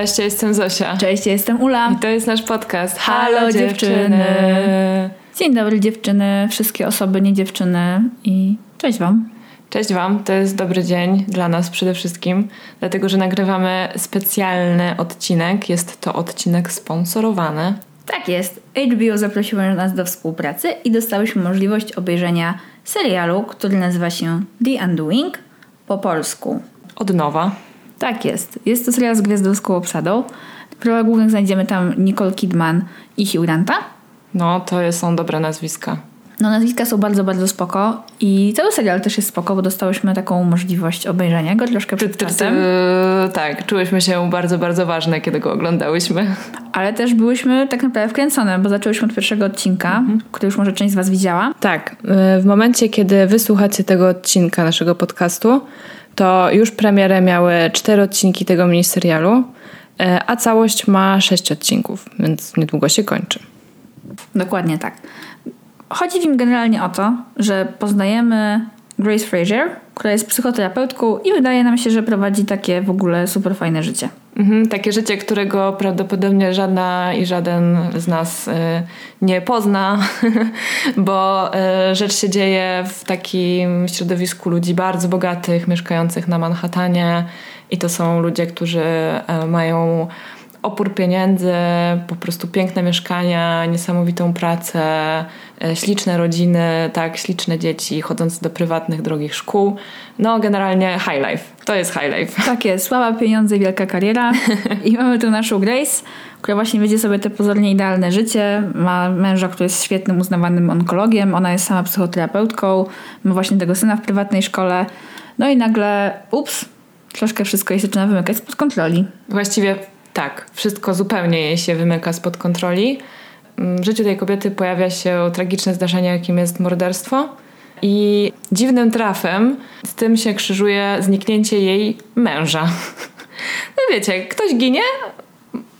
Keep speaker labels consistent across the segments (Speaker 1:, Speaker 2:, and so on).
Speaker 1: Cześć, ja jestem Zosia.
Speaker 2: Cześć, ja jestem Ula.
Speaker 1: I to jest nasz podcast.
Speaker 2: Halo, dziewczyny. Dzień dobry dziewczyny, wszystkie osoby, nie dziewczyny i cześć Wam.
Speaker 1: Cześć Wam, to jest dobry dzień dla nas przede wszystkim, dlatego że nagrywamy specjalny odcinek. Jest to odcinek sponsorowany.
Speaker 2: Tak jest. HBO zaprosiło nas do współpracy i dostałyśmy możliwość obejrzenia serialu, który nazywa się The Undoing po polsku.
Speaker 1: Od nowa.
Speaker 2: Tak jest. Jest to serial z gwiazdowską obsadą. W rolach głównych znajdziemy tam Nicole Kidman i Hugh Granta.
Speaker 1: No, to są dobre nazwiska.
Speaker 2: No, nazwiska są bardzo, bardzo spoko i cały serial też jest spoko, bo dostałyśmy taką możliwość obejrzenia go troszkę przed czasem.
Speaker 1: Yy, tak, czułyśmy się bardzo, bardzo ważne, kiedy go oglądałyśmy.
Speaker 2: Ale też byłyśmy tak naprawdę wkręcone, bo zaczęłyśmy od pierwszego odcinka, mhm. który już może część z Was widziała.
Speaker 1: Tak, yy, w momencie, kiedy wysłuchacie tego odcinka naszego podcastu, to już premierę miały cztery odcinki tego miniserialu, e, a całość ma sześć odcinków, więc niedługo się kończy.
Speaker 2: Dokładnie tak. Chodzi w nim generalnie o to, że poznajemy Grace Frazier, która jest psychoterapeutką i wydaje nam się, że prowadzi takie w ogóle super fajne życie.
Speaker 1: Mhm, takie życie, którego prawdopodobnie żadna i żaden z nas y, nie pozna, bo y, rzecz się dzieje w takim środowisku ludzi bardzo bogatych, mieszkających na Manhattanie i to są ludzie, którzy y, mają opór pieniędzy, po prostu piękne mieszkania, niesamowitą pracę, e, śliczne rodziny, tak, śliczne dzieci chodzące do prywatnych, drogich szkół. No, generalnie high life. To jest high life.
Speaker 2: Tak jest. Słaba, pieniądze wielka kariera. I mamy tu naszą Grace, która właśnie wiedzie sobie te pozornie idealne życie. Ma męża, który jest świetnym, uznawanym onkologiem. Ona jest sama psychoterapeutką. Ma właśnie tego syna w prywatnej szkole. No i nagle, ups, troszkę wszystko jej zaczyna wymykać spod kontroli.
Speaker 1: Właściwie tak, wszystko zupełnie jej się wymyka spod kontroli. W życiu tej kobiety pojawia się tragiczne zdarzenie, jakim jest morderstwo. I dziwnym trafem z tym się krzyżuje zniknięcie jej męża. No wiecie, ktoś ginie,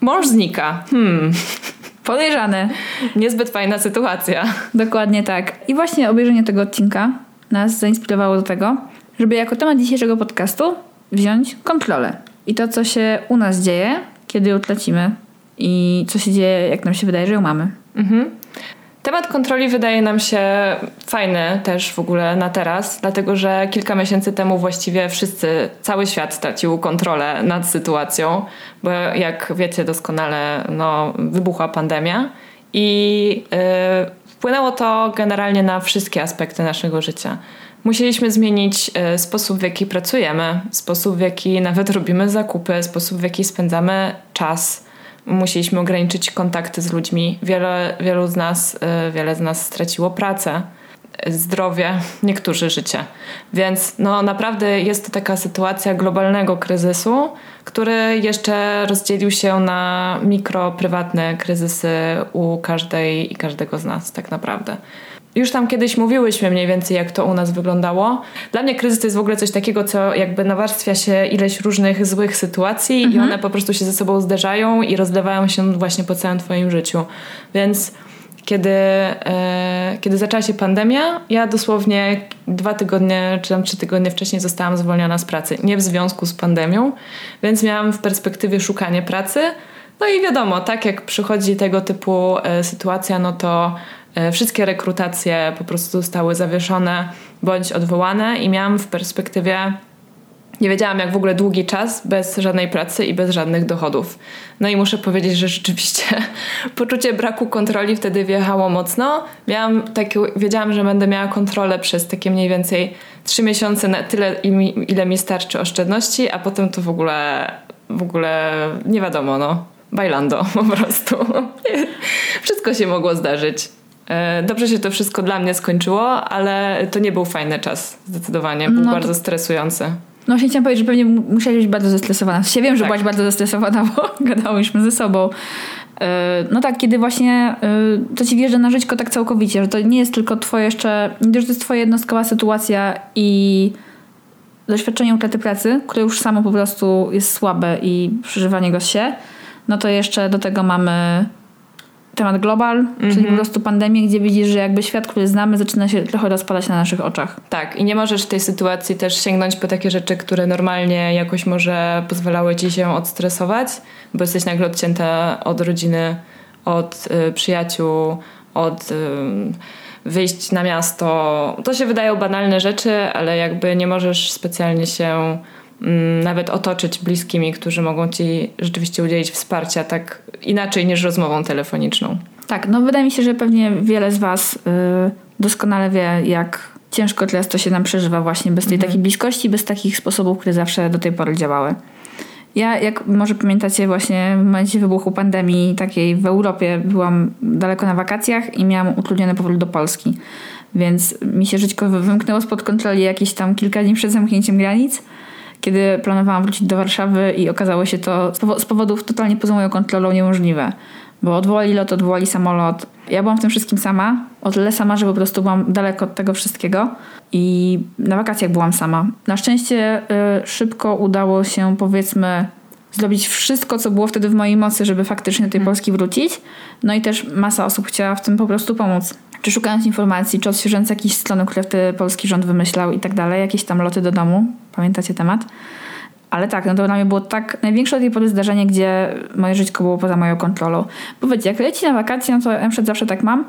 Speaker 1: mąż znika. Hmm.
Speaker 2: Podejrzane.
Speaker 1: Niezbyt fajna sytuacja.
Speaker 2: Dokładnie tak. I właśnie obejrzenie tego odcinka nas zainspirowało do tego, żeby jako temat dzisiejszego podcastu wziąć kontrolę. I to, co się u nas dzieje, kiedy ją tracimy i co się dzieje, jak nam się wydaje, że ją mamy. Mhm.
Speaker 1: Temat kontroli wydaje nam się fajny też w ogóle na teraz, dlatego że kilka miesięcy temu właściwie wszyscy, cały świat stracił kontrolę nad sytuacją, bo jak wiecie doskonale, no, wybuchła pandemia i yy, wpłynęło to generalnie na wszystkie aspekty naszego życia. Musieliśmy zmienić e, sposób, w jaki pracujemy, sposób, w jaki nawet robimy zakupy, sposób, w jaki spędzamy czas. Musieliśmy ograniczyć kontakty z ludźmi. Wiele, wielu z nas, e, wiele z nas straciło pracę, zdrowie, niektórzy życie. Więc no, naprawdę jest to taka sytuacja globalnego kryzysu, który jeszcze rozdzielił się na mikro, prywatne kryzysy u każdej i każdego z nas, tak naprawdę. Już tam kiedyś mówiłyśmy mniej więcej, jak to u nas wyglądało. Dla mnie kryzys to jest w ogóle coś takiego, co jakby nawarstwia się ileś różnych złych sytuacji mhm. i one po prostu się ze sobą zderzają i rozlewają się właśnie po całym Twoim życiu. Więc kiedy, e, kiedy zaczęła się pandemia, ja dosłownie dwa tygodnie czy tam trzy tygodnie wcześniej zostałam zwolniona z pracy. Nie w związku z pandemią, więc miałam w perspektywie szukanie pracy. No i wiadomo, tak jak przychodzi tego typu e, sytuacja, no to wszystkie rekrutacje po prostu zostały zawieszone bądź odwołane i miałam w perspektywie nie wiedziałam jak w ogóle długi czas bez żadnej pracy i bez żadnych dochodów. No i muszę powiedzieć, że rzeczywiście poczucie braku kontroli wtedy wjechało mocno. Miałam takie, wiedziałam, że będę miała kontrolę przez takie mniej więcej trzy miesiące na tyle, ile mi starczy oszczędności, a potem to w ogóle, w ogóle nie wiadomo, no. Bailando po prostu. Wszystko się mogło zdarzyć. E, dobrze się to wszystko dla mnie skończyło, ale to nie był fajny czas, zdecydowanie. Był no bardzo to... stresujący.
Speaker 2: No właśnie chciałam powiedzieć, że pewnie musiałeś być bardzo zestresowana. Ja wiem, że tak. byłaś bardzo zestresowana, bo gadałyśmy ze sobą. E, no tak, kiedy właśnie e, to ci wjeżdża na żyćko tak całkowicie, że to nie jest tylko twoje jeszcze, nie że to jest twoja jednostkowa sytuacja i doświadczenie utraty pracy, które już samo po prostu jest słabe i przeżywanie go się, no to jeszcze do tego mamy temat global, mm -hmm. czyli po mhm. prostu pandemię, gdzie widzisz, że jakby świat, który znamy, zaczyna się trochę rozpadać na naszych oczach.
Speaker 1: Tak, i nie możesz w tej sytuacji też sięgnąć po takie rzeczy, które normalnie jakoś może pozwalały ci się odstresować, bo jesteś nagle odcięta od rodziny, od y, przyjaciół, od y, wyjść na miasto. To się wydają banalne rzeczy, ale jakby nie możesz specjalnie się nawet otoczyć bliskimi, którzy mogą ci rzeczywiście udzielić wsparcia tak inaczej niż rozmową telefoniczną.
Speaker 2: Tak, no wydaje mi się, że pewnie wiele z Was y, doskonale wie, jak ciężko teraz to się nam przeżywa właśnie bez tej mhm. takiej bliskości, bez takich sposobów, które zawsze do tej pory działały. Ja, jak może pamiętacie, właśnie w momencie wybuchu pandemii takiej w Europie byłam daleko na wakacjach i miałam utrudniony powrót do Polski. Więc mi się żyćko wymknęło spod kontroli jakieś tam kilka dni przed zamknięciem granic kiedy planowałam wrócić do Warszawy i okazało się to z powodów totalnie poza moją kontrolą niemożliwe. Bo odwołali lot, odwołali samolot. Ja byłam w tym wszystkim sama. O tyle sama, że po prostu byłam daleko od tego wszystkiego. I na wakacjach byłam sama. Na szczęście y, szybko udało się, powiedzmy, zrobić wszystko, co było wtedy w mojej mocy, żeby faktycznie do tej hmm. Polski wrócić. No i też masa osób chciała w tym po prostu pomóc. Czy szukając informacji, czy odświeżając jakieś strony, które wtedy polski rząd wymyślał i tak dalej, jakieś tam loty do domu. Pamiętacie temat? Ale tak, no to dla mnie było tak największe od tej pory zdarzenie, gdzie moje życie było poza moją kontrolą. Bo wiecie, jak leci na wakacje, no to ja zawsze tak mam,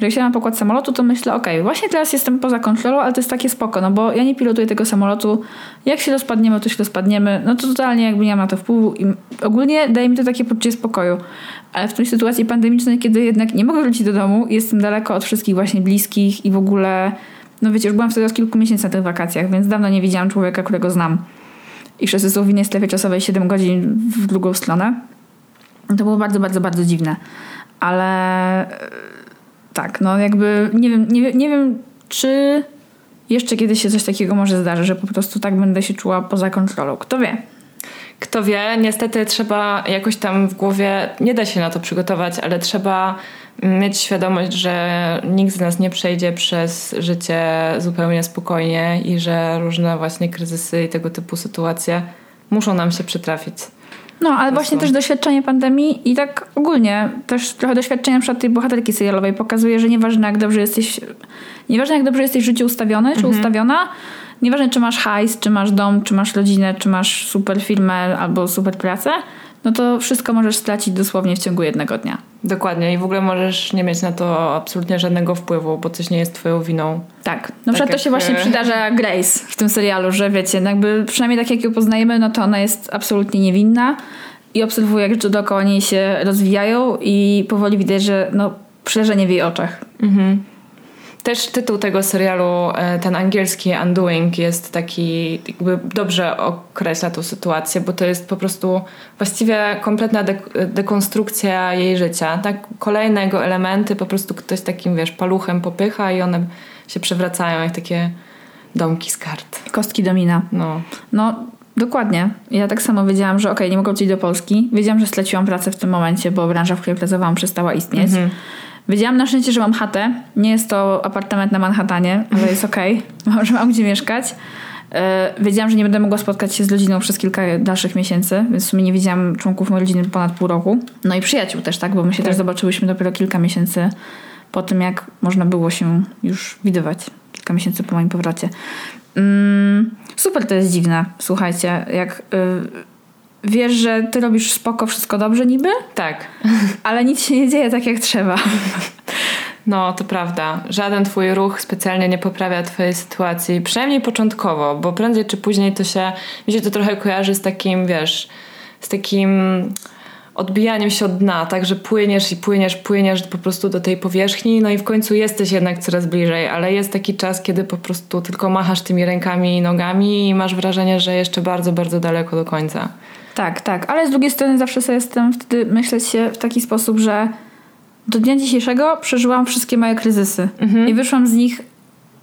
Speaker 2: że się na pokład samolotu, to myślę, okej, okay, właśnie teraz jestem poza kontrolą, ale to jest takie spoko, no bo ja nie pilotuję tego samolotu. Jak się rozpadniemy, to się rozpadniemy. No to totalnie jakby nie mam na to wpływu i ogólnie daje mi to takie poczucie spokoju. Ale w tej sytuacji pandemicznej, kiedy jednak nie mogę wrócić do domu, jestem daleko od wszystkich właśnie bliskich i w ogóle, no wiecie, już byłam wtedy od kilku miesięcy na tych wakacjach, więc dawno nie widziałam człowieka, którego znam. I wszyscy są w innej strefie czasowej 7 godzin w drugą stronę. To było bardzo, bardzo, bardzo dziwne. Ale tak, no jakby nie wiem, nie, nie wiem, czy jeszcze kiedyś się coś takiego może zdarzy, że po prostu tak będę się czuła poza kontrolą. Kto wie?
Speaker 1: Kto wie, niestety trzeba jakoś tam w głowie, nie da się na to przygotować, ale trzeba mieć świadomość, że nikt z nas nie przejdzie przez życie zupełnie spokojnie i że różne właśnie kryzysy i tego typu sytuacje muszą nam się przytrafić.
Speaker 2: No, ale właśnie też doświadczenie pandemii i tak ogólnie też trochę doświadczenia przed tej bohaterki serialowej pokazuje, że nieważne jak dobrze jesteś, nieważne jak dobrze jesteś w życiu ustawiony czy mhm. ustawiona, nieważne czy masz hajs, czy masz dom, czy masz rodzinę, czy masz super firmę albo super pracę, no to wszystko możesz stracić dosłownie w ciągu jednego dnia.
Speaker 1: Dokładnie i w ogóle możesz nie mieć na to absolutnie żadnego wpływu, bo coś nie jest twoją winą.
Speaker 2: Tak. No tak przykład to się właśnie przydarza Grace w tym serialu, że wiecie, jakby przynajmniej tak jak ją poznajemy, no to ona jest absolutnie niewinna i obserwuje jak rzeczy dookoła niej się rozwijają i powoli widać, że no przeleżenie w jej oczach. Mhm.
Speaker 1: Też tytuł tego serialu, e, ten angielski Undoing, jest taki, jakby dobrze określa tą sytuację, bo to jest po prostu właściwie kompletna dek- dekonstrukcja jej życia. Tak? Kolejne jego elementy po prostu ktoś takim, wiesz, paluchem popycha i one się przewracają jak takie domki z kart.
Speaker 2: Kostki domina. No. No, Dokładnie. Ja tak samo wiedziałam, że okej, okay, nie mogę wrócić do Polski. Wiedziałam, że straciłam pracę w tym momencie, bo branża, w której pracowałam, przestała istnieć. Mm -hmm. Wiedziałam na szczęście, że mam chatę. Nie jest to apartament na Manhattanie, ale jest okej, okay, że mam gdzie mieszkać. E, wiedziałam, że nie będę mogła spotkać się z rodziną przez kilka dalszych miesięcy, więc w sumie nie widziałam członków mojej rodziny ponad pół roku. No i przyjaciół też, tak? Bo my się tak. też zobaczyłyśmy dopiero kilka miesięcy po tym, jak można było się już widywać. Kilka miesięcy po moim powrocie. Mm, super to jest dziwne, słuchajcie, jak... Wiesz, że ty robisz spoko, wszystko dobrze niby?
Speaker 1: Tak.
Speaker 2: Ale nic się nie dzieje tak jak trzeba.
Speaker 1: No, to prawda. Żaden twój ruch specjalnie nie poprawia twojej sytuacji, przynajmniej początkowo, bo prędzej czy później to się, mi się to trochę kojarzy z takim, wiesz, z takim odbijaniem się od dna, tak, że płyniesz i płyniesz, płyniesz po prostu do tej powierzchni, no i w końcu jesteś jednak coraz bliżej, ale jest taki czas, kiedy po prostu tylko machasz tymi rękami i nogami i masz wrażenie, że jeszcze bardzo, bardzo daleko do końca.
Speaker 2: Tak, tak, ale z drugiej strony zawsze sobie jestem wtedy myśleć się w taki sposób, że do dnia dzisiejszego przeżyłam wszystkie moje kryzysy. Mhm. I wyszłam z nich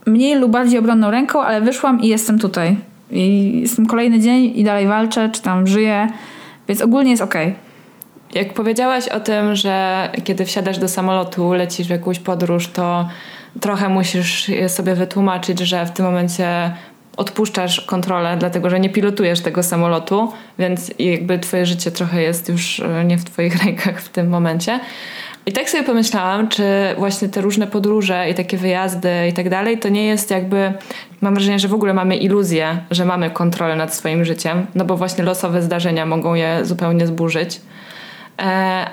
Speaker 2: mniej lub bardziej obronną ręką, ale wyszłam i jestem tutaj. I jestem kolejny dzień i dalej walczę, czy tam żyję, więc ogólnie jest okej. Okay.
Speaker 1: Jak powiedziałaś o tym, że kiedy wsiadasz do samolotu, lecisz w jakąś podróż, to trochę musisz sobie wytłumaczyć, że w tym momencie odpuszczasz kontrolę, dlatego że nie pilotujesz tego samolotu, więc jakby twoje życie trochę jest już e, nie w twoich rękach w tym momencie. I tak sobie pomyślałam, czy właśnie te różne podróże i takie wyjazdy i tak dalej, to nie jest jakby. Mam wrażenie, że w ogóle mamy iluzję, że mamy kontrolę nad swoim życiem, no bo właśnie losowe zdarzenia mogą je zupełnie zburzyć. E,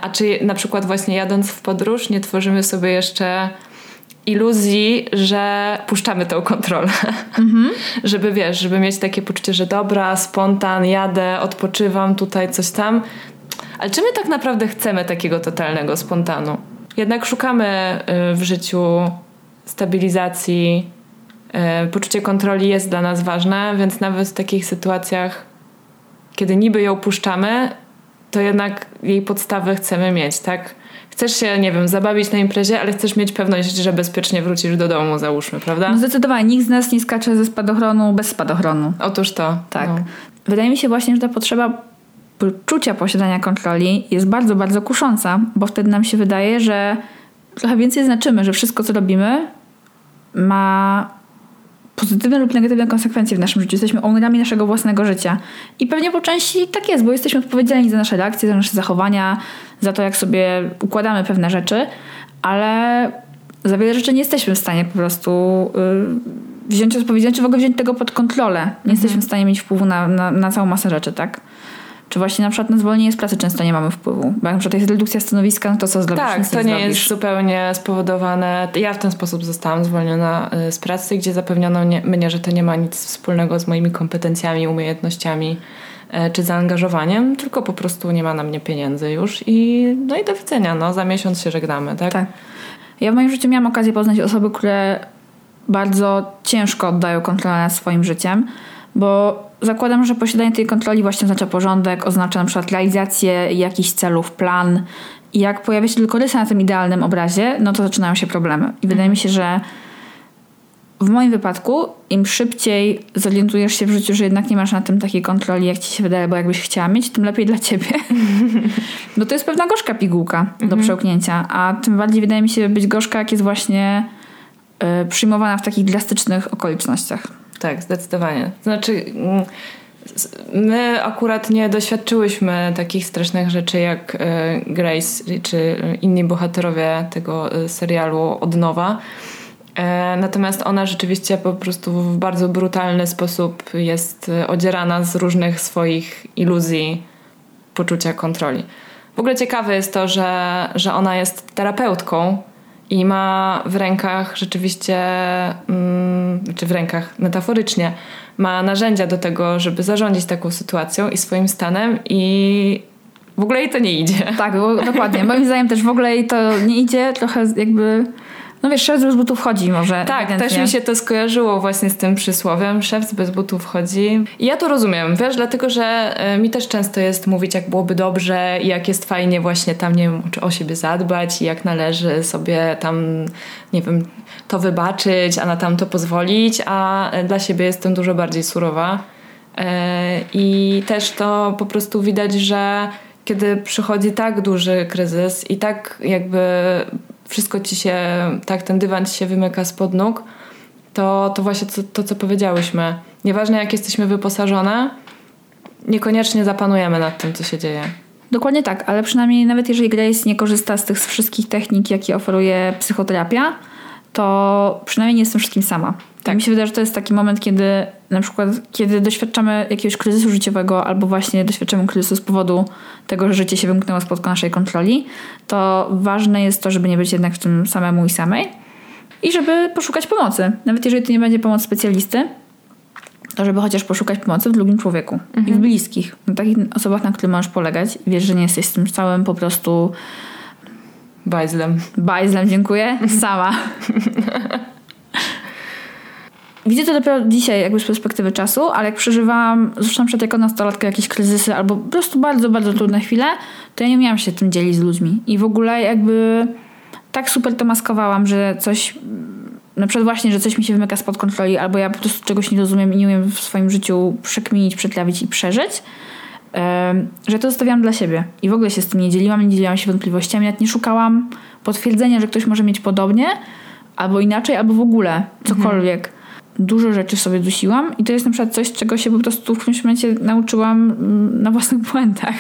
Speaker 1: a czy na przykład właśnie jadąc w podróż, nie tworzymy sobie jeszcze iluzji, że puszczamy tą kontrolę. Mhm. żeby wiesz, żeby mieć takie poczucie, że dobra, spontan, jadę, odpoczywam tutaj, coś tam. Ale czy my tak naprawdę chcemy takiego totalnego spontanu? Jednak szukamy y, w życiu stabilizacji, y, poczucie kontroli jest dla nas ważne, więc nawet w takich sytuacjach, kiedy niby ją puszczamy, to jednak jej podstawy chcemy mieć, tak? Chcesz się, nie wiem, zabawić na imprezie, ale chcesz mieć pewność, że bezpiecznie wrócisz do domu, załóżmy, prawda?
Speaker 2: No zdecydowanie, nikt z nas nie skacze ze spadochronu bez spadochronu.
Speaker 1: Otóż to.
Speaker 2: Tak. No. Wydaje mi się właśnie, że ta potrzeba poczucia posiadania kontroli jest bardzo, bardzo kusząca, bo wtedy nam się wydaje, że trochę więcej znaczymy, że wszystko, co robimy, ma pozytywne lub negatywne konsekwencje w naszym życiu. Jesteśmy ownerami naszego własnego życia. I pewnie po części tak jest, bo jesteśmy odpowiedzialni za nasze reakcje, za nasze zachowania, za to, jak sobie układamy pewne rzeczy, ale za wiele rzeczy nie jesteśmy w stanie po prostu yy, wziąć odpowiedzialności, czy w ogóle wziąć tego pod kontrolę. Nie jesteśmy w stanie mieć wpływu na, na, na całą masę rzeczy, tak? Czy właśnie na przykład na zwolnienie z pracy często nie mamy wpływu. Bo jak na przykład jest redukcja stanowiska, no to co zrobisz?
Speaker 1: Tak, to nie zrobisz. jest zupełnie spowodowane. Ja w ten sposób zostałam zwolniona y, z pracy, gdzie zapewniono mnie, że to nie ma nic wspólnego z moimi kompetencjami, umiejętnościami y, czy zaangażowaniem, tylko po prostu nie ma na mnie pieniędzy już i no i do widzenia, no za miesiąc się żegnamy, tak?
Speaker 2: Tak. Ja w moim życiu miałam okazję poznać osoby, które bardzo ciężko oddają kontrolę nad swoim życiem, bo zakładam, że posiadanie tej kontroli właśnie oznacza porządek, oznacza na przykład realizację jakichś celów, plan. I jak pojawia się tylko rysa na tym idealnym obrazie, no to zaczynają się problemy. I wydaje mi się, że w moim wypadku, im szybciej zorientujesz się w życiu, że jednak nie masz na tym takiej kontroli, jak ci się wydaje, bo jakbyś chciała mieć, tym lepiej dla ciebie. Bo to jest pewna gorzka pigułka do mhm. przełknięcia, a tym bardziej wydaje mi się być gorzka, jak jest właśnie y, przyjmowana w takich drastycznych okolicznościach.
Speaker 1: Tak, zdecydowanie. Znaczy, mm, my akurat nie doświadczyłyśmy takich strasznych rzeczy jak e, Grace czy inni bohaterowie tego e, serialu od nowa. E, natomiast ona rzeczywiście po prostu w bardzo brutalny sposób jest odzierana z różnych swoich iluzji poczucia kontroli. W ogóle ciekawe jest to, że, że ona jest terapeutką, i ma w rękach rzeczywiście, mm, czy w rękach metaforycznie, ma narzędzia do tego, żeby zarządzić taką sytuacją i swoim stanem i w ogóle jej to nie idzie.
Speaker 2: Tak, dokładnie. Moim zdaniem też w ogóle jej to nie idzie, trochę jakby no wiesz, szef bez butów chodzi może.
Speaker 1: Tak, też mi się to skojarzyło właśnie z tym przysłowiem. Szef bez butów chodzi. I ja to rozumiem, wiesz, dlatego, że e, mi też często jest mówić, jak byłoby dobrze i jak jest fajnie właśnie tam, nie wiem, o siebie zadbać i jak należy sobie tam, nie wiem, to wybaczyć, a na tam to pozwolić, a dla siebie jestem dużo bardziej surowa. E, I też to po prostu widać, że kiedy przychodzi tak duży kryzys i tak jakby wszystko ci się, tak, ten dywan ci się wymyka spod nóg, to, to właśnie to, to, co powiedziałyśmy. Nieważne jak jesteśmy wyposażone, niekoniecznie zapanujemy nad tym, co się dzieje.
Speaker 2: Dokładnie tak, ale przynajmniej nawet jeżeli Grace nie korzysta z tych wszystkich technik, jakie oferuje psychoterapia, to przynajmniej nie jestem wszystkim sama. Tak. Mi się wydaje, że to jest taki moment, kiedy na przykład, kiedy doświadczamy jakiegoś kryzysu życiowego albo właśnie doświadczamy kryzysu z powodu tego, że życie się wymknęło spod naszej kontroli, to ważne jest to, żeby nie być jednak w tym samemu i samej i żeby poszukać pomocy. Nawet jeżeli to nie będzie pomoc specjalisty, to żeby chociaż poszukać pomocy w drugim człowieku mhm. i w mhm. bliskich. Na takich osobach, na których możesz polegać. Wiesz, że nie jesteś z tym całym po prostu
Speaker 1: Bajzlem.
Speaker 2: Bajzlem, dziękuję. Sama. Widzę to dopiero dzisiaj, jakby z perspektywy czasu, ale jak przeżywałam, zresztą przed jako nastolatka jakieś kryzysy albo po prostu bardzo, bardzo trudne chwile, to ja nie umiałam się tym dzielić z ludźmi. I w ogóle jakby tak super to maskowałam, że coś, na przykład właśnie, że coś mi się wymyka spod kontroli, albo ja po prostu czegoś nie rozumiem i nie umiem w swoim życiu przekminić, przetrawić i przeżyć, że to zostawiałam dla siebie. I w ogóle się z tym nie dzieliłam, nie dzieliłam się wątpliwościami, nawet nie szukałam potwierdzenia, że ktoś może mieć podobnie, albo inaczej, albo w ogóle cokolwiek. Mhm. Dużo rzeczy sobie dusiłam i to jest na przykład coś, czego się po prostu w którymś momencie nauczyłam mm, na własnych błędach.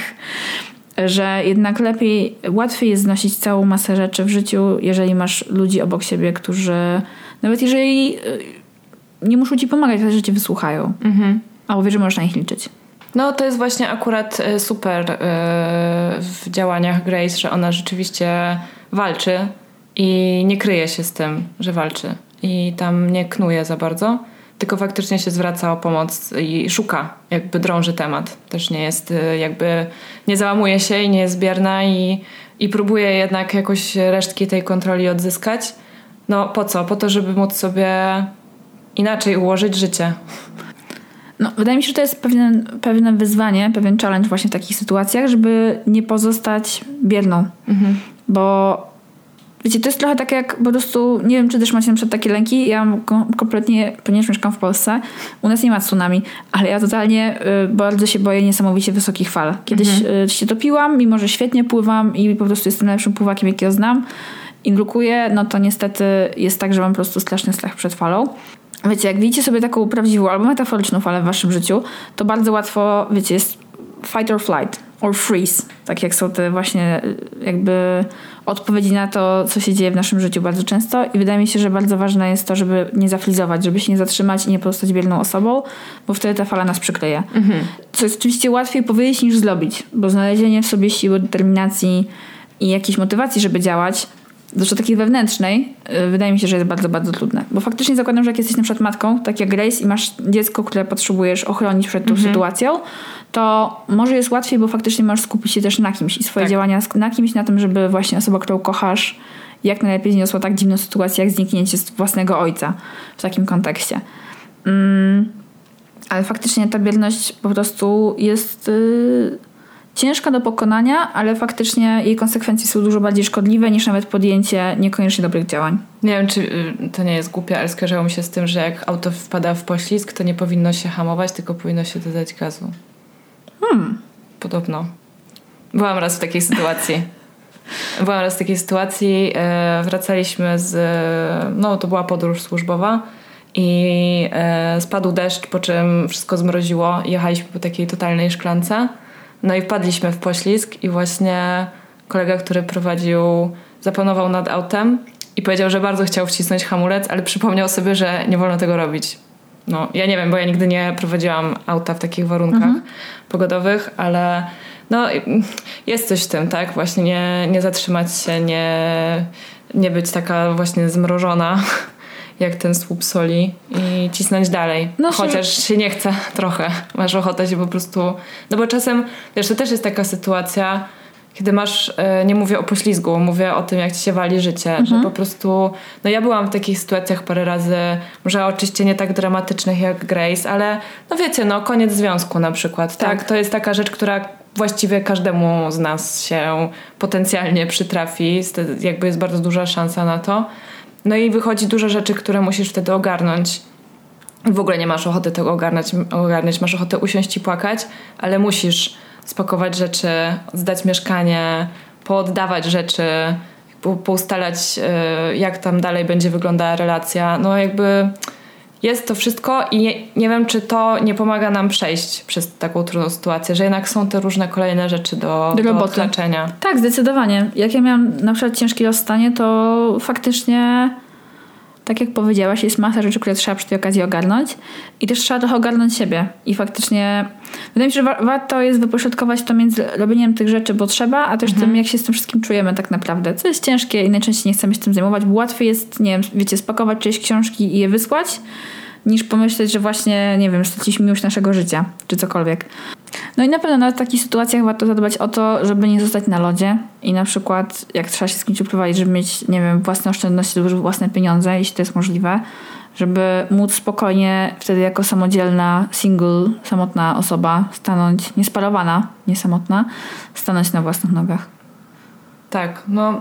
Speaker 2: Że jednak lepiej, łatwiej jest znosić całą masę rzeczy w życiu, jeżeli masz ludzi obok siebie, którzy nawet jeżeli y, nie muszą ci pomagać, ale że cię wysłuchają. Mhm. Albo wiesz, że możesz na nich liczyć.
Speaker 1: No to jest właśnie akurat y, super y, w działaniach Grace, że ona rzeczywiście walczy i nie kryje się z tym, że walczy. I tam nie knuje za bardzo, tylko faktycznie się zwraca o pomoc i szuka, jakby drąży temat. Też nie jest y, jakby, nie załamuje się i nie jest bierna i, i próbuje jednak jakoś resztki tej kontroli odzyskać. No po co? Po to, żeby móc sobie inaczej ułożyć życie.
Speaker 2: No, wydaje mi się, że to jest pewne, pewne wyzwanie, pewien challenge właśnie w takich sytuacjach, żeby nie pozostać bierną. Mhm. Bo wiecie, to jest trochę tak jak po prostu, nie wiem, czy też macie na przykład takie lęki. Ja kompletnie, ponieważ mieszkam w Polsce, u nas nie ma tsunami, ale ja totalnie y, bardzo się boję niesamowicie wysokich fal. Kiedyś mhm. y, się topiłam, mimo że świetnie pływam i po prostu jestem najlepszym pływakiem, jakiego znam i nurkuję, no to niestety jest tak, że mam po prostu straszny strach przed falą wiecie, jak widzicie sobie taką prawdziwą albo metaforyczną falę w waszym życiu, to bardzo łatwo, wiecie, jest fight or flight or freeze, tak jak są te właśnie jakby odpowiedzi na to, co się dzieje w naszym życiu bardzo często i wydaje mi się, że bardzo ważne jest to, żeby nie zaflizować, żeby się nie zatrzymać i nie pozostać bierną osobą, bo wtedy ta fala nas przykleje. Mhm. Co jest oczywiście łatwiej powiedzieć niż zrobić, bo znalezienie w sobie siły, determinacji i jakiejś motywacji, żeby działać, zwłaszcza takiej wewnętrznej, y, wydaje mi się, że jest bardzo, bardzo trudne. Bo faktycznie zakładam, że jak jesteś na przykład matką, tak jak Grace i masz dziecko, które potrzebujesz ochronić przed tą mhm. sytuacją, to może jest łatwiej, bo faktycznie możesz skupić się też na kimś i swoje tak. działania na kimś, na tym, żeby właśnie osoba, którą kochasz, jak najlepiej zniosła tak dziwną sytuację, jak zniknięcie własnego ojca w takim kontekście. Mm, ale faktycznie ta bierność po prostu jest... Yy, ciężka do pokonania, ale faktycznie jej konsekwencje są dużo bardziej szkodliwe niż nawet podjęcie niekoniecznie dobrych działań.
Speaker 1: Nie wiem, czy y, to nie jest głupie, ale skojarzyło mi się z tym, że jak auto wpada w poślizg, to nie powinno się hamować, tylko powinno się dodać gazu. Hmm. Podobno. Byłam raz w takiej sytuacji. Byłam raz w takiej sytuacji. E, wracaliśmy z. No, to była podróż służbowa i e, spadł deszcz, po czym wszystko zmroziło. Jechaliśmy po takiej totalnej szklance. No i wpadliśmy w poślizg i właśnie kolega, który prowadził, zapanował nad autem i powiedział, że bardzo chciał wcisnąć hamulec, ale przypomniał sobie, że nie wolno tego robić. No, ja nie wiem, bo ja nigdy nie prowadziłam auta w takich warunkach mhm. pogodowych, ale no, jest coś w tym, tak? Właśnie nie, nie zatrzymać się, nie, nie być taka właśnie zmrożona jak ten słup soli i cisnąć dalej. No, Chociaż się nie chce trochę. Masz ochotę się po prostu... No bo czasem, wiesz, to też jest taka sytuacja, kiedy masz, e, nie mówię o poślizgu, mówię o tym, jak ci się wali życie, mhm. że po prostu, no ja byłam w takich sytuacjach parę razy, może oczywiście nie tak dramatycznych jak Grace, ale no wiecie, no koniec związku na przykład, tak? tak? To jest taka rzecz, która właściwie każdemu z nas się potencjalnie przytrafi, jakby jest bardzo duża szansa na to. No i wychodzi dużo rzeczy, które musisz wtedy ogarnąć. W ogóle nie masz ochoty tego ogarnąć, ogarnąć, masz ochotę usiąść i płakać, ale musisz spakować rzeczy, zdać mieszkanie, pooddawać rzeczy, poustalać, y, jak tam dalej będzie wyglądała relacja. No jakby jest to wszystko i nie, nie, wiem, czy to nie pomaga nam przejść przez taką trudną sytuację, że jednak są te różne kolejne rzeczy do, do, do odleczenia.
Speaker 2: Tak, zdecydowanie. Jak ja miałam na przykład ciężki los stanie, to faktycznie tak jak powiedziałaś, jest masa rzeczy, które trzeba przy tej okazji ogarnąć i też trzeba trochę ogarnąć siebie. I faktycznie wydaje mi się, że warto jest wypośrodkować to między robieniem tych rzeczy, bo trzeba, a też mhm. tym, jak się z tym wszystkim czujemy tak naprawdę. Co jest ciężkie i najczęściej nie chcemy się tym zajmować, bo łatwiej jest, nie wiem, wiecie, spakować czyjeś książki i je wysłać, niż pomyśleć, że właśnie, nie wiem, straciliśmy miłość naszego życia, czy cokolwiek. No i na pewno na takich sytuacjach warto zadbać o to, żeby nie zostać na lodzie i na przykład jak trzeba się z kimś uprowadzić, żeby mieć, nie wiem, własne oszczędności własne pieniądze, jeśli to jest możliwe, żeby móc spokojnie wtedy jako samodzielna, single, samotna osoba stanąć, niesparowana, nie samotna, stanąć na własnych nogach.
Speaker 1: Tak, no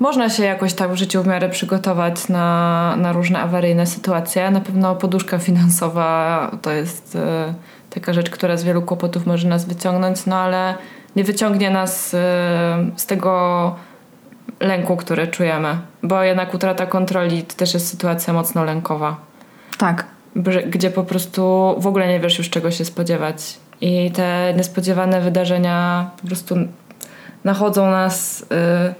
Speaker 1: można się jakoś tak w życiu w miarę przygotować na, na różne awaryjne sytuacje. Na pewno poduszka finansowa to jest e, taka rzecz, która z wielu kłopotów może nas wyciągnąć, no ale nie wyciągnie nas e, z tego lęku, który czujemy, bo jednak utrata kontroli to też jest sytuacja mocno lękowa.
Speaker 2: Tak.
Speaker 1: Gdzie po prostu w ogóle nie wiesz już czego się spodziewać. I te niespodziewane wydarzenia po prostu nachodzą nas yy,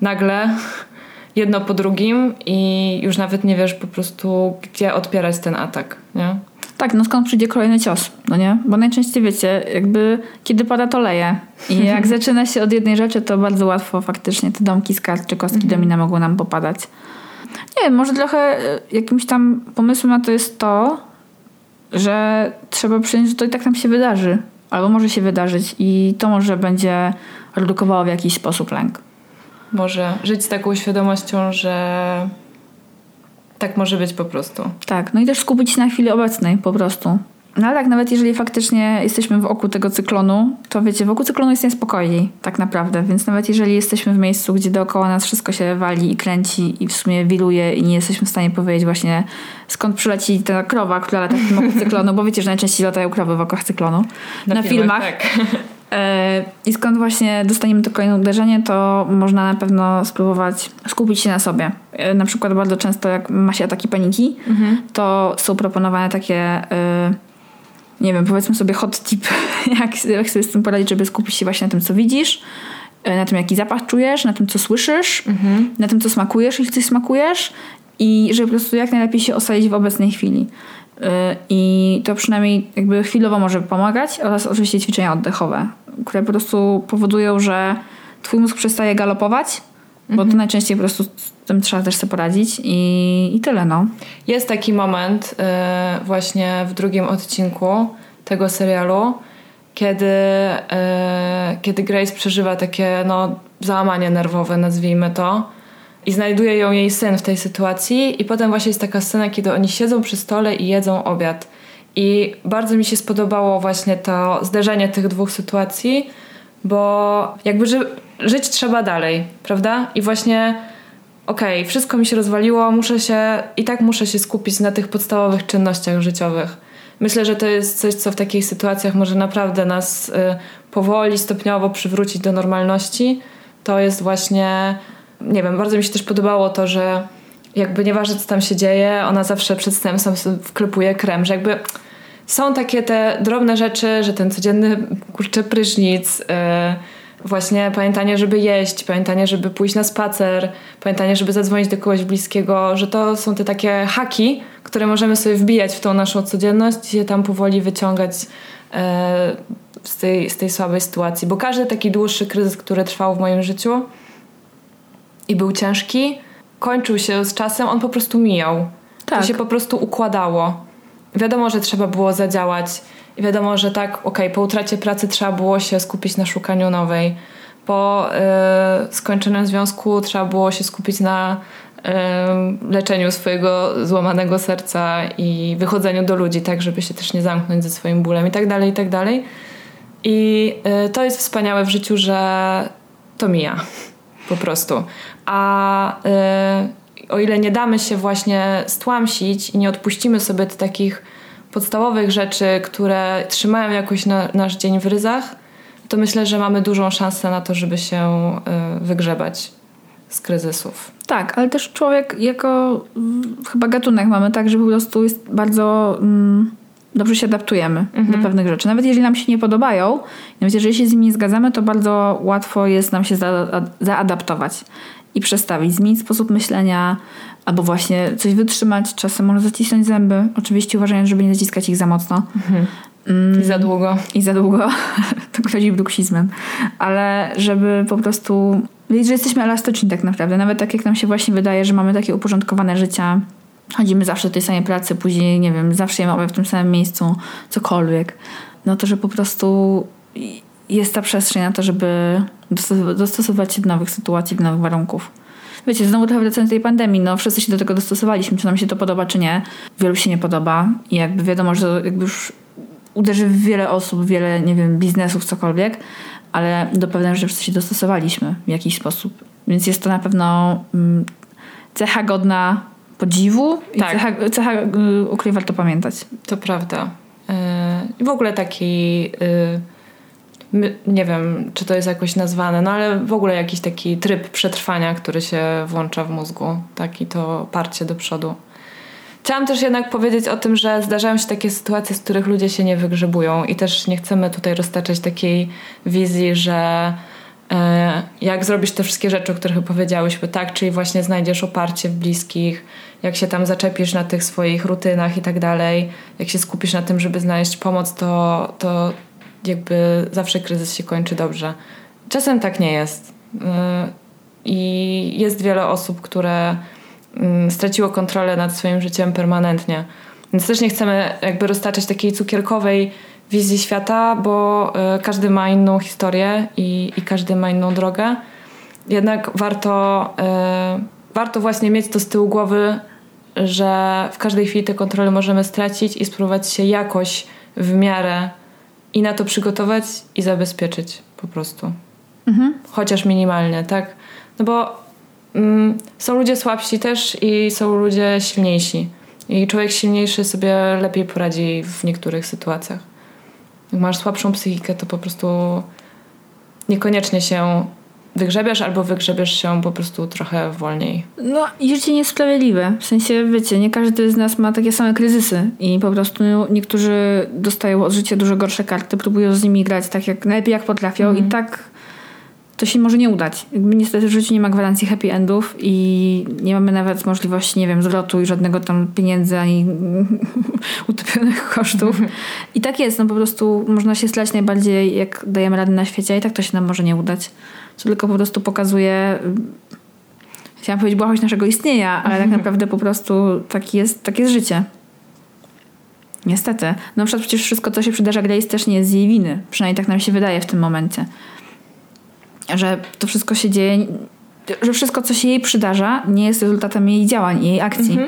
Speaker 1: nagle, jedno po drugim, i już nawet nie wiesz po prostu, gdzie odpierać ten atak. Nie?
Speaker 2: Tak, no skąd przyjdzie kolejny cios, no nie? Bo najczęściej wiecie, jakby kiedy pada to leje. I jak zaczyna się od jednej rzeczy, to bardzo łatwo faktycznie te domki z kart czy kostki mhm. domina mogą nam popadać. Nie wiem, może trochę e, jakimś tam pomysłem na to jest to, że trzeba przyjąć, że to i tak nam się wydarzy. Albo może się wydarzyć i to może będzie redukowało w jakiś sposób lęk.
Speaker 1: Może żyć z taką świadomością, że tak może być po prostu.
Speaker 2: Tak, no i też skupić się na chwili obecnej po prostu. No ale tak, nawet jeżeli faktycznie jesteśmy w oku tego cyklonu, to wiecie, wokół cyklonu jest niespokojniej tak naprawdę, więc nawet jeżeli jesteśmy w miejscu, gdzie dookoła nas wszystko się wali i kręci i w sumie wiruje i nie jesteśmy w stanie powiedzieć właśnie skąd przyleci ta krowa, która lata w tym oku cyklonu, bo wiecie, że najczęściej latają krowy w okach cyklonu. Na, na filmach. filmach. Tak. E, I skąd właśnie dostaniemy to kolejne uderzenie, to można na pewno spróbować skupić się na sobie. E, na przykład bardzo często jak ma się ataki paniki, mhm. to są proponowane takie e, nie wiem, powiedzmy sobie hot tip, jak, jak sobie z tym poradzić, żeby skupić się właśnie na tym, co widzisz, na tym, jaki zapach czujesz, na tym, co słyszysz, mhm. na tym, co smakujesz, jeśli coś smakujesz i żeby po prostu jak najlepiej się osalić w obecnej chwili. Y, I to przynajmniej jakby chwilowo może pomagać oraz oczywiście ćwiczenia oddechowe, które po prostu powodują, że twój mózg przestaje galopować, bo to mhm. najczęściej po prostu z tym trzeba też sobie poradzić i, i tyle no.
Speaker 1: Jest taki moment yy, właśnie w drugim odcinku tego serialu, kiedy, yy, kiedy Grace przeżywa takie no, załamanie nerwowe, nazwijmy to i znajduje ją jej syn w tej sytuacji i potem właśnie jest taka scena, kiedy oni siedzą przy stole i jedzą obiad. I bardzo mi się spodobało właśnie to zderzenie tych dwóch sytuacji, bo jakby ży żyć trzeba dalej, prawda? I właśnie okej, okay, wszystko mi się rozwaliło, muszę się i tak muszę się skupić na tych podstawowych czynnościach życiowych. Myślę, że to jest coś, co w takich sytuacjach może naprawdę nas y, powoli, stopniowo przywrócić do normalności. To jest właśnie nie wiem, bardzo mi się też podobało to, że jakby nieważne co tam się dzieje, ona zawsze przed snem sam wklepuje krem, że jakby są takie te drobne rzeczy, że ten codzienny kurczę prysznic, yy, właśnie pamiętanie, żeby jeść, pamiętanie, żeby pójść na spacer, pamiętanie, żeby zadzwonić do kogoś bliskiego, że to są te takie haki, które możemy sobie wbijać w tą naszą codzienność i się tam powoli wyciągać yy, z, tej, z tej słabej sytuacji. Bo każdy taki dłuższy kryzys, który trwał w moim życiu, i był ciężki, kończył się z czasem, on po prostu mijał. Tak. To się po prostu układało. Wiadomo, że trzeba było zadziałać. I wiadomo, że tak, okej, okay, po utracie pracy trzeba było się skupić na szukaniu nowej. Po yy, skończonym związku trzeba było się skupić na yy, leczeniu swojego złamanego serca i wychodzeniu do ludzi, tak, żeby się też nie zamknąć ze swoim bólem i tak dalej, i tak dalej. I yy, to jest wspaniałe w życiu, że to mija po prostu. A y, o ile nie damy się właśnie stłamsić i nie odpuścimy sobie takich podstawowych rzeczy, które trzymają jakoś na, nasz dzień w ryzach, to myślę, że mamy dużą szansę na to, żeby się y, wygrzebać z kryzysów.
Speaker 2: Tak, ale też człowiek jako mm, chyba gatunek mamy tak, że po prostu jest bardzo mm, dobrze się adaptujemy mhm. do pewnych rzeczy. Nawet jeżeli nam się nie podobają, nawet jeżeli się z nimi nie zgadzamy, to bardzo łatwo jest nam się za, zaadaptować i przestawić, zmienić sposób myślenia, albo właśnie coś wytrzymać, czasem może zacisnąć zęby, oczywiście uważając, żeby nie zaciskać ich za mocno. Mhm.
Speaker 1: Mm, I za długo.
Speaker 2: I za długo. to grozi bruksizmem. Ale żeby po prostu wiedzieć, że jesteśmy elastyczni tak naprawdę. Nawet tak jak nam się właśnie wydaje, że mamy takie uporządkowane życia, chodzimy zawsze do tej samej pracy, później, nie wiem, zawsze jemy w tym samym miejscu, cokolwiek. No to, że po prostu jest ta przestrzeń na to, żeby dostosować się do nowych sytuacji, do nowych warunków. Wiecie, znowu trochę wracając do tej pandemii, no wszyscy się do tego dostosowaliśmy, czy nam się to podoba, czy nie. Wielu się nie podoba i jakby wiadomo, że to jakby już uderzy w wiele osób, wiele, nie wiem, biznesów, cokolwiek, ale do pewnej rzeczy wszyscy się dostosowaliśmy w jakiś sposób. Więc jest to na pewno mm, cecha godna podziwu i
Speaker 1: Tak.
Speaker 2: cecha, cecha, y, o której warto pamiętać.
Speaker 1: To prawda. Yy, w ogóle taki, yy, nie wiem, czy to jest jakoś nazwane, no ale w ogóle jakiś taki tryb przetrwania, który się włącza w mózgu. Taki to parcie do przodu. Chciałam też jednak powiedzieć o tym, że zdarzają się takie sytuacje, z których ludzie się nie wygrzebują i też nie chcemy tutaj roztaczać takiej wizji, że e, jak zrobisz te wszystkie rzeczy, o których powiedziałyśmy, tak? Czyli właśnie znajdziesz oparcie w bliskich, jak się tam zaczepisz na tych swoich rutynach i tak dalej, jak się skupisz na tym, żeby znaleźć pomoc, to, to jakby zawsze kryzys się kończy dobrze. Czasem tak nie jest. Yy, I jest wiele osób, które mm, straciło kontrolę nad swoim życiem permanentnie. Więc też nie chcemy jakby roztaczać takiej cukierkowej wizji świata, bo y, każdy ma inną historię i, i każdy ma inną drogę. Jednak warto, y, warto właśnie mieć to z tyłu głowy, że w każdej chwili te kontrole możemy stracić i spróbować się jakoś w miarę i na to przygotować i zabezpieczyć po prostu. Chociaż minimalnie, tak? No bo mm, są ludzie słabsi też i są ludzie silniejsi. I człowiek silniejszy sobie lepiej poradzi w niektórych sytuacjach. Jak masz słabszą psychikę, to po prostu niekoniecznie się wygrzebiesz albo wygrzebiesz się po prostu trochę wolniej.
Speaker 2: No, życie niesprawiedliwe. W sensie, wiecie, nie każdy z nas ma takie same kryzysy i po prostu niektórzy dostają od życia dużo gorsze karty, próbują z nimi grać tak jak najlepiej jak potrafią i tak to się może nie udać. Jakby niestety w życiu nie ma gwarancji happy endów i nie mamy nawet możliwości, nie wiem, zwrotu i żadnego tam pieniędzy ani utopionych kosztów. I tak jest, no po prostu można się stać najbardziej jak dajemy radę na świecie, i tak to się nam może nie udać. Co tylko po prostu pokazuje chciałam powiedzieć błahość naszego istnienia, ale tak naprawdę po prostu tak jest, tak jest życie. Niestety. No przecież wszystko, co się przydarza Grace też nie jest z jej winy. Przynajmniej tak nam się wydaje w tym momencie. Że to wszystko się dzieje, że wszystko, co się jej przydarza, nie jest rezultatem jej działań, jej akcji.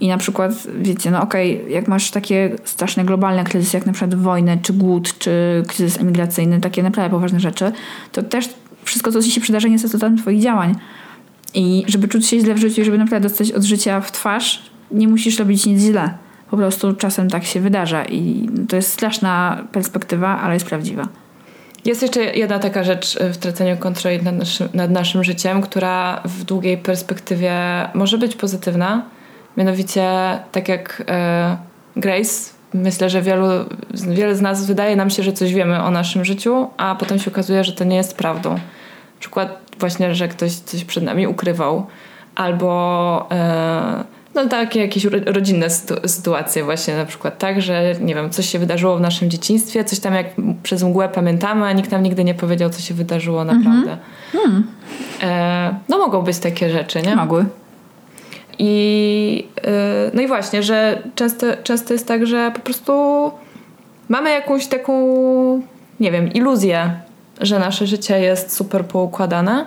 Speaker 2: I na przykład, wiecie, no okej, jak masz takie straszne globalne kryzysy, jak na przykład wojnę, czy głód, czy kryzys emigracyjny, takie naprawdę poważne rzeczy, to też wszystko, co ci się przydarza, nie jest rezultatem twoich działań. I żeby czuć się źle w życiu, żeby naprawdę dostać od życia w twarz, nie musisz robić nic źle. Po prostu czasem tak się wydarza i to jest straszna perspektywa, ale jest prawdziwa.
Speaker 1: Jest jeszcze jedna taka rzecz w traceniu kontroli nad naszym, nad naszym życiem, która w długiej perspektywie może być pozytywna. Mianowicie, tak jak e, Grace, myślę, że wielu, wiele z nas wydaje nam się, że coś wiemy o naszym życiu, a potem się okazuje, że to nie jest prawdą. Na przykład właśnie, że ktoś coś przed nami ukrywał, albo e, no takie jakieś ro- rodzinne sytu- sytuacje właśnie na przykład tak, że nie wiem, coś się wydarzyło w naszym dzieciństwie, coś tam jak przez mgłę pamiętamy, a nikt nam nigdy nie powiedział, co się wydarzyło naprawdę. E, no mogą być takie rzeczy, nie?
Speaker 2: Mogły.
Speaker 1: I yy, no i właśnie, że często, często jest tak, że po prostu mamy jakąś taką, nie wiem, iluzję, że nasze życie jest super poukładane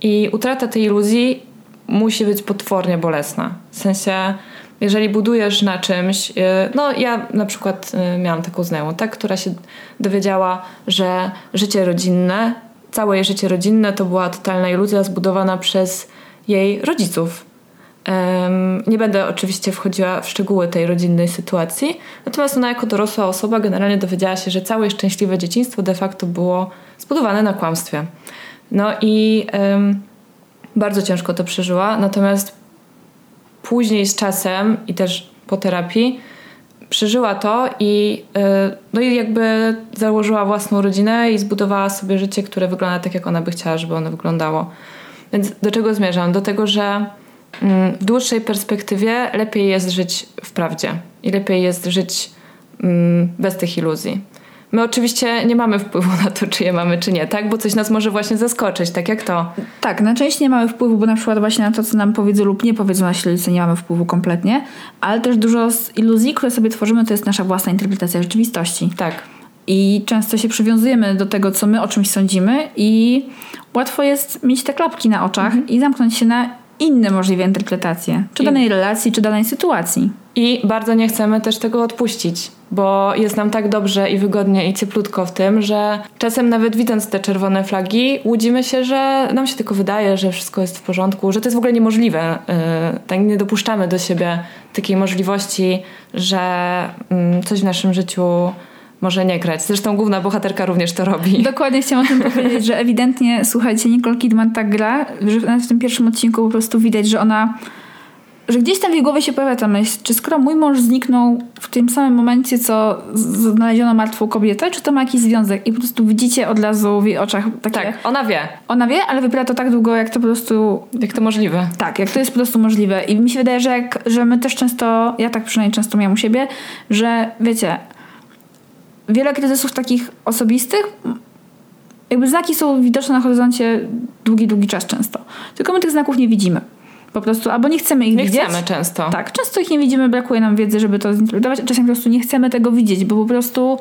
Speaker 1: i utrata tej iluzji musi być potwornie bolesna. W sensie, jeżeli budujesz na czymś, yy, no ja na przykład yy, miałam taką znajomą, tak, która się dowiedziała, że życie rodzinne, całe jej życie rodzinne to była totalna iluzja zbudowana przez jej rodziców. Em, Nie będę oczywiście wchodziła w szczegóły tej rodzinnej sytuacji, natomiast ona jako dorosła osoba generalnie dowiedziała się, że całe szczęśliwe dzieciństwo de facto było zbudowane na kłamstwie. No i em, bardzo ciężko to przeżyła, natomiast później z czasem i też po terapii przeżyła to i, y, no i jakby założyła własną rodzinę i zbudowała sobie życie, które wygląda tak, jak ona by chciała, żeby ono wyglądało. Więc do czego zmierzam? Do tego, że mm, w dłuższej perspektywie lepiej jest żyć w prawdzie i lepiej jest żyć mm, bez tych iluzji. My oczywiście nie mamy wpływu na to, czy je mamy, czy nie, tak? Bo coś nas może właśnie zaskoczyć, tak jak to.
Speaker 2: Tak, na część nie mamy wpływu, bo na przykład właśnie na to, co nam powiedzą lub nie powiedzą nasi rodzice, nie mamy wpływu kompletnie, ale też dużo z iluzji, które sobie tworzymy, to jest nasza własna interpretacja rzeczywistości.
Speaker 1: Tak.
Speaker 2: I często się przywiązujemy do tego, co my o czymś sądzimy i łatwo jest mieć te klapki na oczach i zamknąć się na inne możliwe interpretacje. Czy
Speaker 1: I-
Speaker 2: danej relacji, czy danej sytuacji.
Speaker 1: I bardzo nie chcemy też tego odpuścić, bo jest nam tak dobrze i wygodnie i cieplutko w tym, że czasem nawet widząc te czerwone flagi, łudzimy się, że nam się tylko wydaje, że wszystko jest w porządku, że to jest w ogóle niemożliwe. Yy, Tak nie dopuszczamy do siebie takiej możliwości, że mm, coś w naszym życiu może nie grać. Zresztą główna bohaterka również to robi.
Speaker 2: Dokładnie chciałam o tym powiedzieć, że ewidentnie, słuchajcie, Nicole Kidman tak gra, że w tym pierwszym odcinku po prostu widać, że ona że gdzieś tam w jej głowie się pojawia ta myśl, czy skoro mój mąż zniknął w tym samym momencie, co znaleziono martwą kobietę, czy to ma jakiś związek? I po prostu widzicie od razu w jej oczach takie...
Speaker 1: Tak, ona wie,
Speaker 2: Ona wie, ale wypiera to tak długo, jak to po prostu...
Speaker 1: jak to możliwe.
Speaker 2: Tak, jak to jest po prostu możliwe. I mi się wydaje, że, jak, że my też często, ja tak przynajmniej często miałam u siebie, że wiecie, wiele kryzysów takich osobistych, jakby znaki są widoczne na horyzoncie długi, długi czas często. Tylko my tych znaków nie widzimy. Po prostu, albo nie chcemy ich
Speaker 1: Nie
Speaker 2: widzieć.
Speaker 1: chcemy często.
Speaker 2: Tak, często ich nie widzimy, brakuje nam wiedzy, żeby to zinterpretować, a czasem po prostu nie chcemy tego widzieć, bo po prostu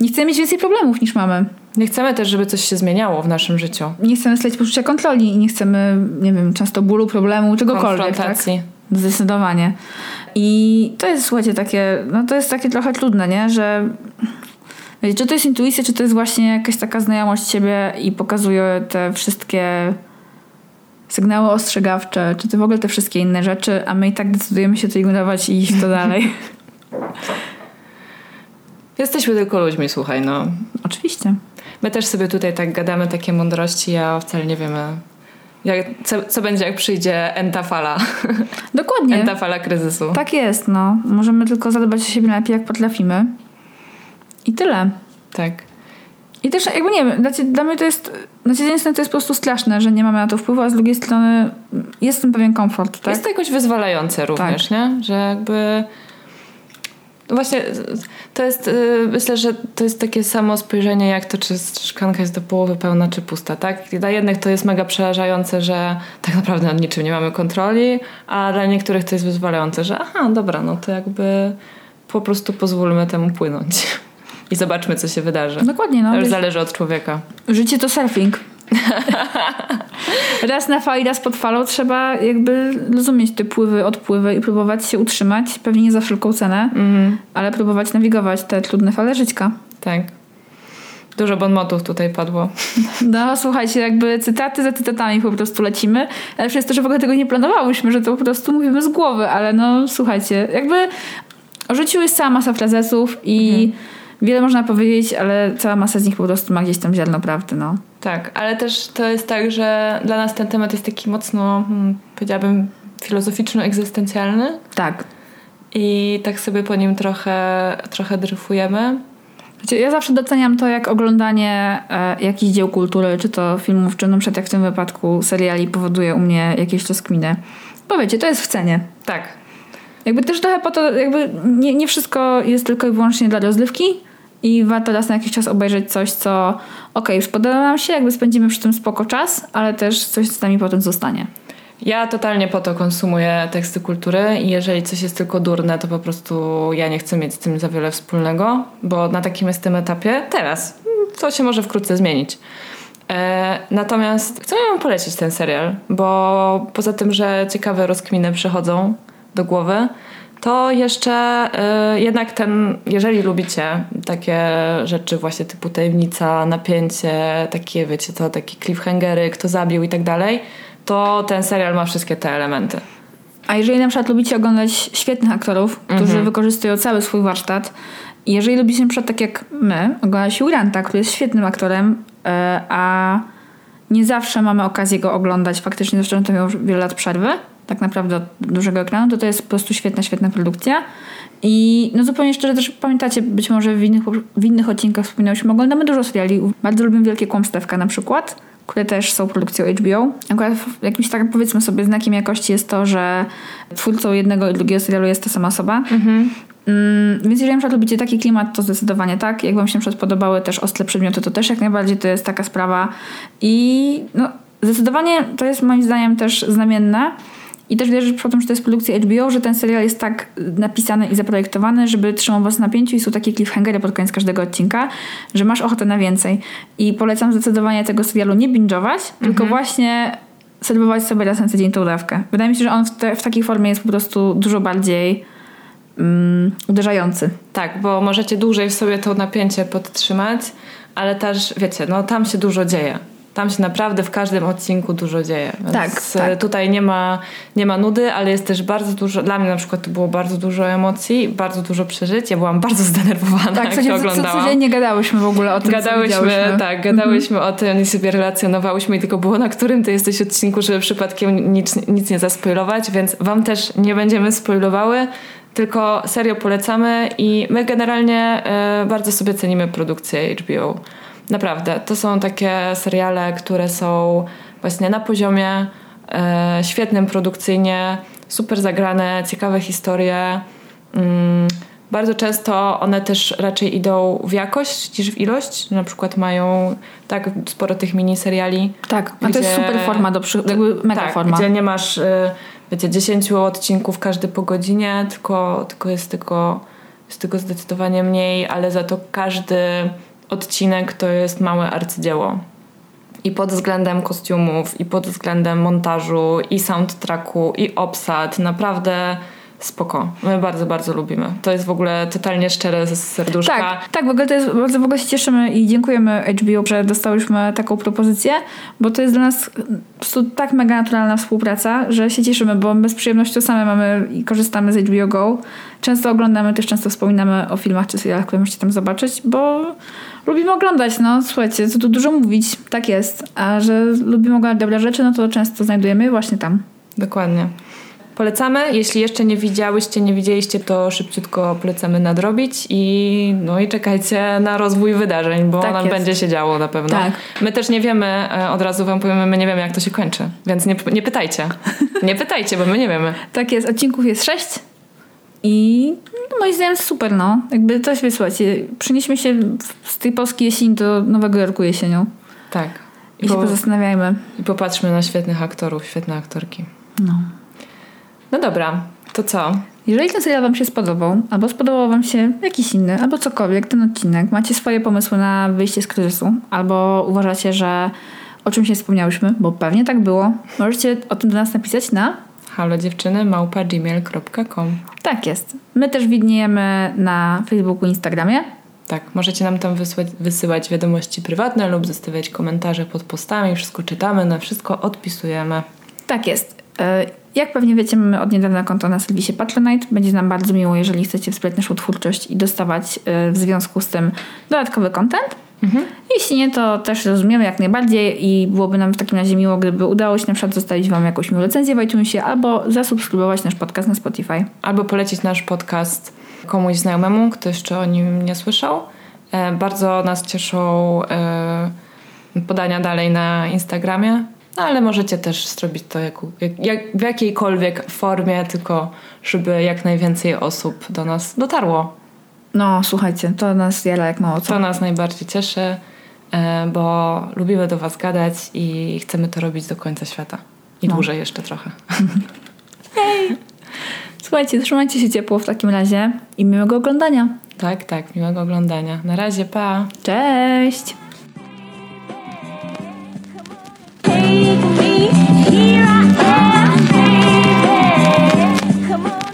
Speaker 2: nie chcemy mieć więcej problemów niż mamy.
Speaker 1: Nie chcemy też, żeby coś się zmieniało w naszym życiu.
Speaker 2: Nie chcemy stracić poczucia kontroli i nie chcemy, nie wiem, często bólu, problemu, czegokolwiek. Tak?
Speaker 1: Konfrontacji.
Speaker 2: Zdecydowanie. I to jest, słuchajcie, takie, no to jest takie trochę trudne, nie? Że czy to jest intuicja, czy to jest właśnie jakaś taka znajomość siebie i pokazuje te wszystkie sygnały ostrzegawcze, czy to w ogóle te wszystkie inne rzeczy, a my i tak decydujemy się to ignorować i iść to dalej.
Speaker 1: Jesteśmy tylko ludźmi, słuchaj, no.
Speaker 2: Oczywiście.
Speaker 1: My też sobie tutaj tak gadamy takie mądrości, a wcale nie wiemy, jak, co, co będzie, jak przyjdzie enta fala.
Speaker 2: Dokładnie.
Speaker 1: enta fala kryzysu.
Speaker 2: Tak jest, no. Możemy tylko zadbać o siebie najlepiej, jak potrafimy. I tyle.
Speaker 1: Tak.
Speaker 2: I też jakby nie wiem, dla, mnie to jest, na z jednej strony to jest po prostu straszne, że nie mamy na to wpływu, a z drugiej strony jest w tym pewien komfort, tak?
Speaker 1: Jest to jakoś wyzwalające również, nie? Że jakby... No właśnie, to jest, y, myślę, że to jest takie samo spojrzenie jak to, czy szklanka jest do połowy pełna, czy pusta, tak? Dla jednych to jest mega przerażające, że tak naprawdę nad niczym nie mamy kontroli, a dla niektórych to jest wyzwalające, że aha, dobra, no to jakby po prostu pozwólmy temu płynąć i zobaczmy, co się wydarzy.
Speaker 2: Dokładnie, no.
Speaker 1: To już zależy od człowieka.
Speaker 2: życie to surfing. raz na fali, raz pod falą trzeba jakby rozumieć te pływy, odpływy i próbować się utrzymać, pewnie nie za wszelką cenę,
Speaker 1: Mhm.
Speaker 2: ale próbować nawigować te trudne fale żyćka.
Speaker 1: Tak. Dużo bonmotów tutaj padło.
Speaker 2: No słuchajcie, jakby cytaty za cytatami po prostu lecimy, ale przez to, że w ogóle tego nie planowałyśmy, że to po prostu mówimy z głowy, ale no słuchajcie, jakby o życiu jest cała masa frazesów i wiele można powiedzieć, ale cała masa z nich po prostu ma gdzieś tam ziarno prawdy, no.
Speaker 1: Tak, ale też to jest tak, że dla nas ten temat jest taki mocno, hmm, powiedziałabym, filozoficzno-egzystencjalny
Speaker 2: Tak.
Speaker 1: i tak sobie po nim trochę, trochę dryfujemy.
Speaker 2: Ja zawsze doceniam to, jak oglądanie e, jakichś dzieł kultury, czy to filmów, czy na przykład jak w tym wypadku seriali powoduje u mnie jakieś rozkminy. Bo wiecie, to jest w cenie.
Speaker 1: Tak,
Speaker 2: Jakby też trochę po to, jakby nie, nie wszystko jest tylko i wyłącznie dla rozrywki i warto raz na jakiś czas obejrzeć coś, co okej, już podoba nam się, jakby spędzimy przy tym spoko czas, ale też coś z nami potem zostanie.
Speaker 1: ja totalnie po to konsumuję teksty kultury i jeżeli coś jest tylko durne, to po prostu ja nie chcę mieć z tym za wiele wspólnego, bo na takim jestem etapie teraz. To się może wkrótce zmienić. E, natomiast chcę wam polecić ten serial, bo poza tym, że ciekawe rozkminy przychodzą do głowy, to jeszcze e, jednak ten, jeżeli lubicie takie rzeczy właśnie typu tajemnica, napięcie, takie wiecie, to takie cliffhangery, kto zabił i tak dalej, to ten serial ma wszystkie te elementy.
Speaker 2: A jeżeli na przykład lubicie oglądać świetnych aktorów, którzy wykorzystują cały swój warsztat i jeżeli lubicie na przykład tak jak my, oglądać Hugh Granta, który jest świetnym aktorem, e, a nie zawsze mamy okazję go oglądać faktycznie, zresztą to miał wiele lat przerwy, tak naprawdę od dużego ekranu, to to jest po prostu świetna, świetna produkcja. I no zupełnie szczerze też pamiętacie, być może w innych, w innych odcinkach wspominałyśmy, oglądamy dużo seriali. Bardzo lubimy Wielkie Kłamstewka na przykład, które też są produkcją HBO. Akurat jakimś takim powiedzmy sobie znakiem jakości jest to, że twórcą jednego i drugiego serialu jest ta sama osoba. Mm, więc jeżeli na przykład lubicie taki klimat, to zdecydowanie tak. Jak wam się na przykład podobały też ostre przedmioty, to też jak najbardziej to jest taka sprawa. I no, zdecydowanie to jest moim zdaniem też znamienne. I też wierzę po tym, że to jest produkcja HBO, że ten serial jest tak napisany i zaprojektowany, żeby trzymał was w napięciu i są takie cliffhangery pod koniec każdego odcinka, że masz ochotę na więcej. I polecam zdecydowanie tego serialu nie binge'ować, tylko właśnie serwować sobie raz na tydzień tą dawkę. Wydaje mi się, że on w, te, w takiej formie jest po prostu dużo bardziej um, uderzający.
Speaker 1: Tak, bo możecie dłużej w sobie to napięcie podtrzymać, ale też, wiecie, no tam się dużo dzieje. Tam się naprawdę w każdym odcinku dużo dzieje. Więc
Speaker 2: tak, tak.
Speaker 1: Tutaj nie ma, nie ma nudy, ale jest też bardzo dużo. Dla mnie na przykład to było bardzo dużo emocji, bardzo dużo przeżyć. Ja byłam bardzo zdenerwowana, tak, jak to oglądałam.
Speaker 2: Codziennie gadałyśmy w ogóle o tym,
Speaker 1: Gadałyśmy, tak, gadałyśmy mhm. o tym i sobie relacjonowałyśmy i tylko było na którym ty jesteś odcinku, żeby przypadkiem nic, nic nie zaspoilować, więc wam też nie będziemy spoilowały tylko serio polecamy i my generalnie y, bardzo sobie cenimy produkcję HBO. Naprawdę. To są takie seriale, które są właśnie na poziomie e, świetnym produkcyjnie, super zagrane, ciekawe historie. Mm, bardzo często one też raczej idą w jakość niż w ilość. Na przykład mają tak sporo tych miniseriali.
Speaker 2: Tak, a gdzie, to jest super forma, do przy... jakby mega
Speaker 1: tak,
Speaker 2: forma.
Speaker 1: Gdzie nie masz, e, wiecie, 10 odcinków każdy po godzinie, tylko, tylko jest tylko, jest tylko zdecydowanie mniej, ale za to każdy odcinek to jest małe arcydzieło. I pod względem kostiumów, i pod względem montażu, i soundtracku, i obsad. Naprawdę spoko. My bardzo, bardzo lubimy. To jest w ogóle totalnie szczere z serduszka.
Speaker 2: Tak, tak, w ogóle to jest, bardzo w ogóle się cieszymy i dziękujemy HBO, że dostałyśmy taką propozycję, bo to jest dla nas po prostu tak mega naturalna współpraca, że się cieszymy, bo my z przyjemnością same mamy i korzystamy z HBO Go. Często oglądamy, też często wspominamy o filmach czy serialach, które możecie tam zobaczyć, bo lubimy oglądać, no słuchajcie, co tu dużo mówić, tak jest. A że lubimy oglądać dobre rzeczy, no to często znajdujemy je właśnie tam.
Speaker 1: Dokładnie. Polecamy. Jeśli jeszcze nie widziałyście, nie widzieliście, to szybciutko polecamy nadrobić i no i czekajcie na rozwój wydarzeń, bo tak nam będzie się działo na pewno.
Speaker 2: Tak.
Speaker 1: My też nie wiemy, e, od razu wam powiemy, my nie wiemy jak to się kończy, więc nie, nie pytajcie. Nie pytajcie, bo my nie wiemy.
Speaker 2: Tak jest, odcinków jest sześć i no, moim zdaniem super, no. Jakby coś wysłać. Przynieśmy się z tej polskiej jesieni do Nowego Jorku jesienią.
Speaker 1: Tak.
Speaker 2: I, I się pozastanawiajmy.
Speaker 1: I popatrzmy na świetnych aktorów, świetne aktorki.
Speaker 2: No.
Speaker 1: No dobra, to co?
Speaker 2: Jeżeli ten serial Wam się spodobał, albo spodobał Wam się jakiś inny, albo cokolwiek, ten odcinek, macie swoje pomysły na wyjście z kryzysu, albo uważacie, że o czymś nie wspomniałyśmy, bo pewnie tak było, możecie o tym do nas napisać na
Speaker 1: halo dziewczyny małpa gmail.com
Speaker 2: Tak jest. My też widniejemy na Facebooku i Instagramie.
Speaker 1: Tak, możecie nam tam wysłać, wysyłać wiadomości prywatne lub zostawiać komentarze pod postami. Wszystko czytamy, na wszystko odpisujemy.
Speaker 2: Tak jest. E, jak pewnie wiecie, mamy od niedawna konto na serwisie Patronite. Będzie nam bardzo miło, jeżeli chcecie wspierać naszą twórczość i dostawać e, w związku z tym dodatkowy content. Mhm. Jeśli nie, to też rozumiemy jak najbardziej i byłoby nam w takim razie miło, gdyby udało się na przykład zostawić Wam jakąś miłą recenzję w iTunesie albo zasubskrybować nasz podcast na Spotify.
Speaker 1: Albo polecić nasz podcast komuś znajomemu, kto jeszcze o nim nie słyszał. E, bardzo nas cieszą podania dalej na Instagramie. No, ale możecie też zrobić to jak, jak, w jakiejkolwiek formie, tylko żeby jak najwięcej osób do nas dotarło.
Speaker 2: No, słuchajcie, to nas jara jak mało
Speaker 1: co. To nas najbardziej cieszy, e, bo lubimy do Was gadać i chcemy to robić do końca świata. I no. dłużej jeszcze trochę.
Speaker 2: Hej! Słuchajcie, trzymajcie się ciepło w takim razie i miłego oglądania.
Speaker 1: Tak, tak, miłego oglądania. Na razie, pa!
Speaker 2: Cześć! Come on.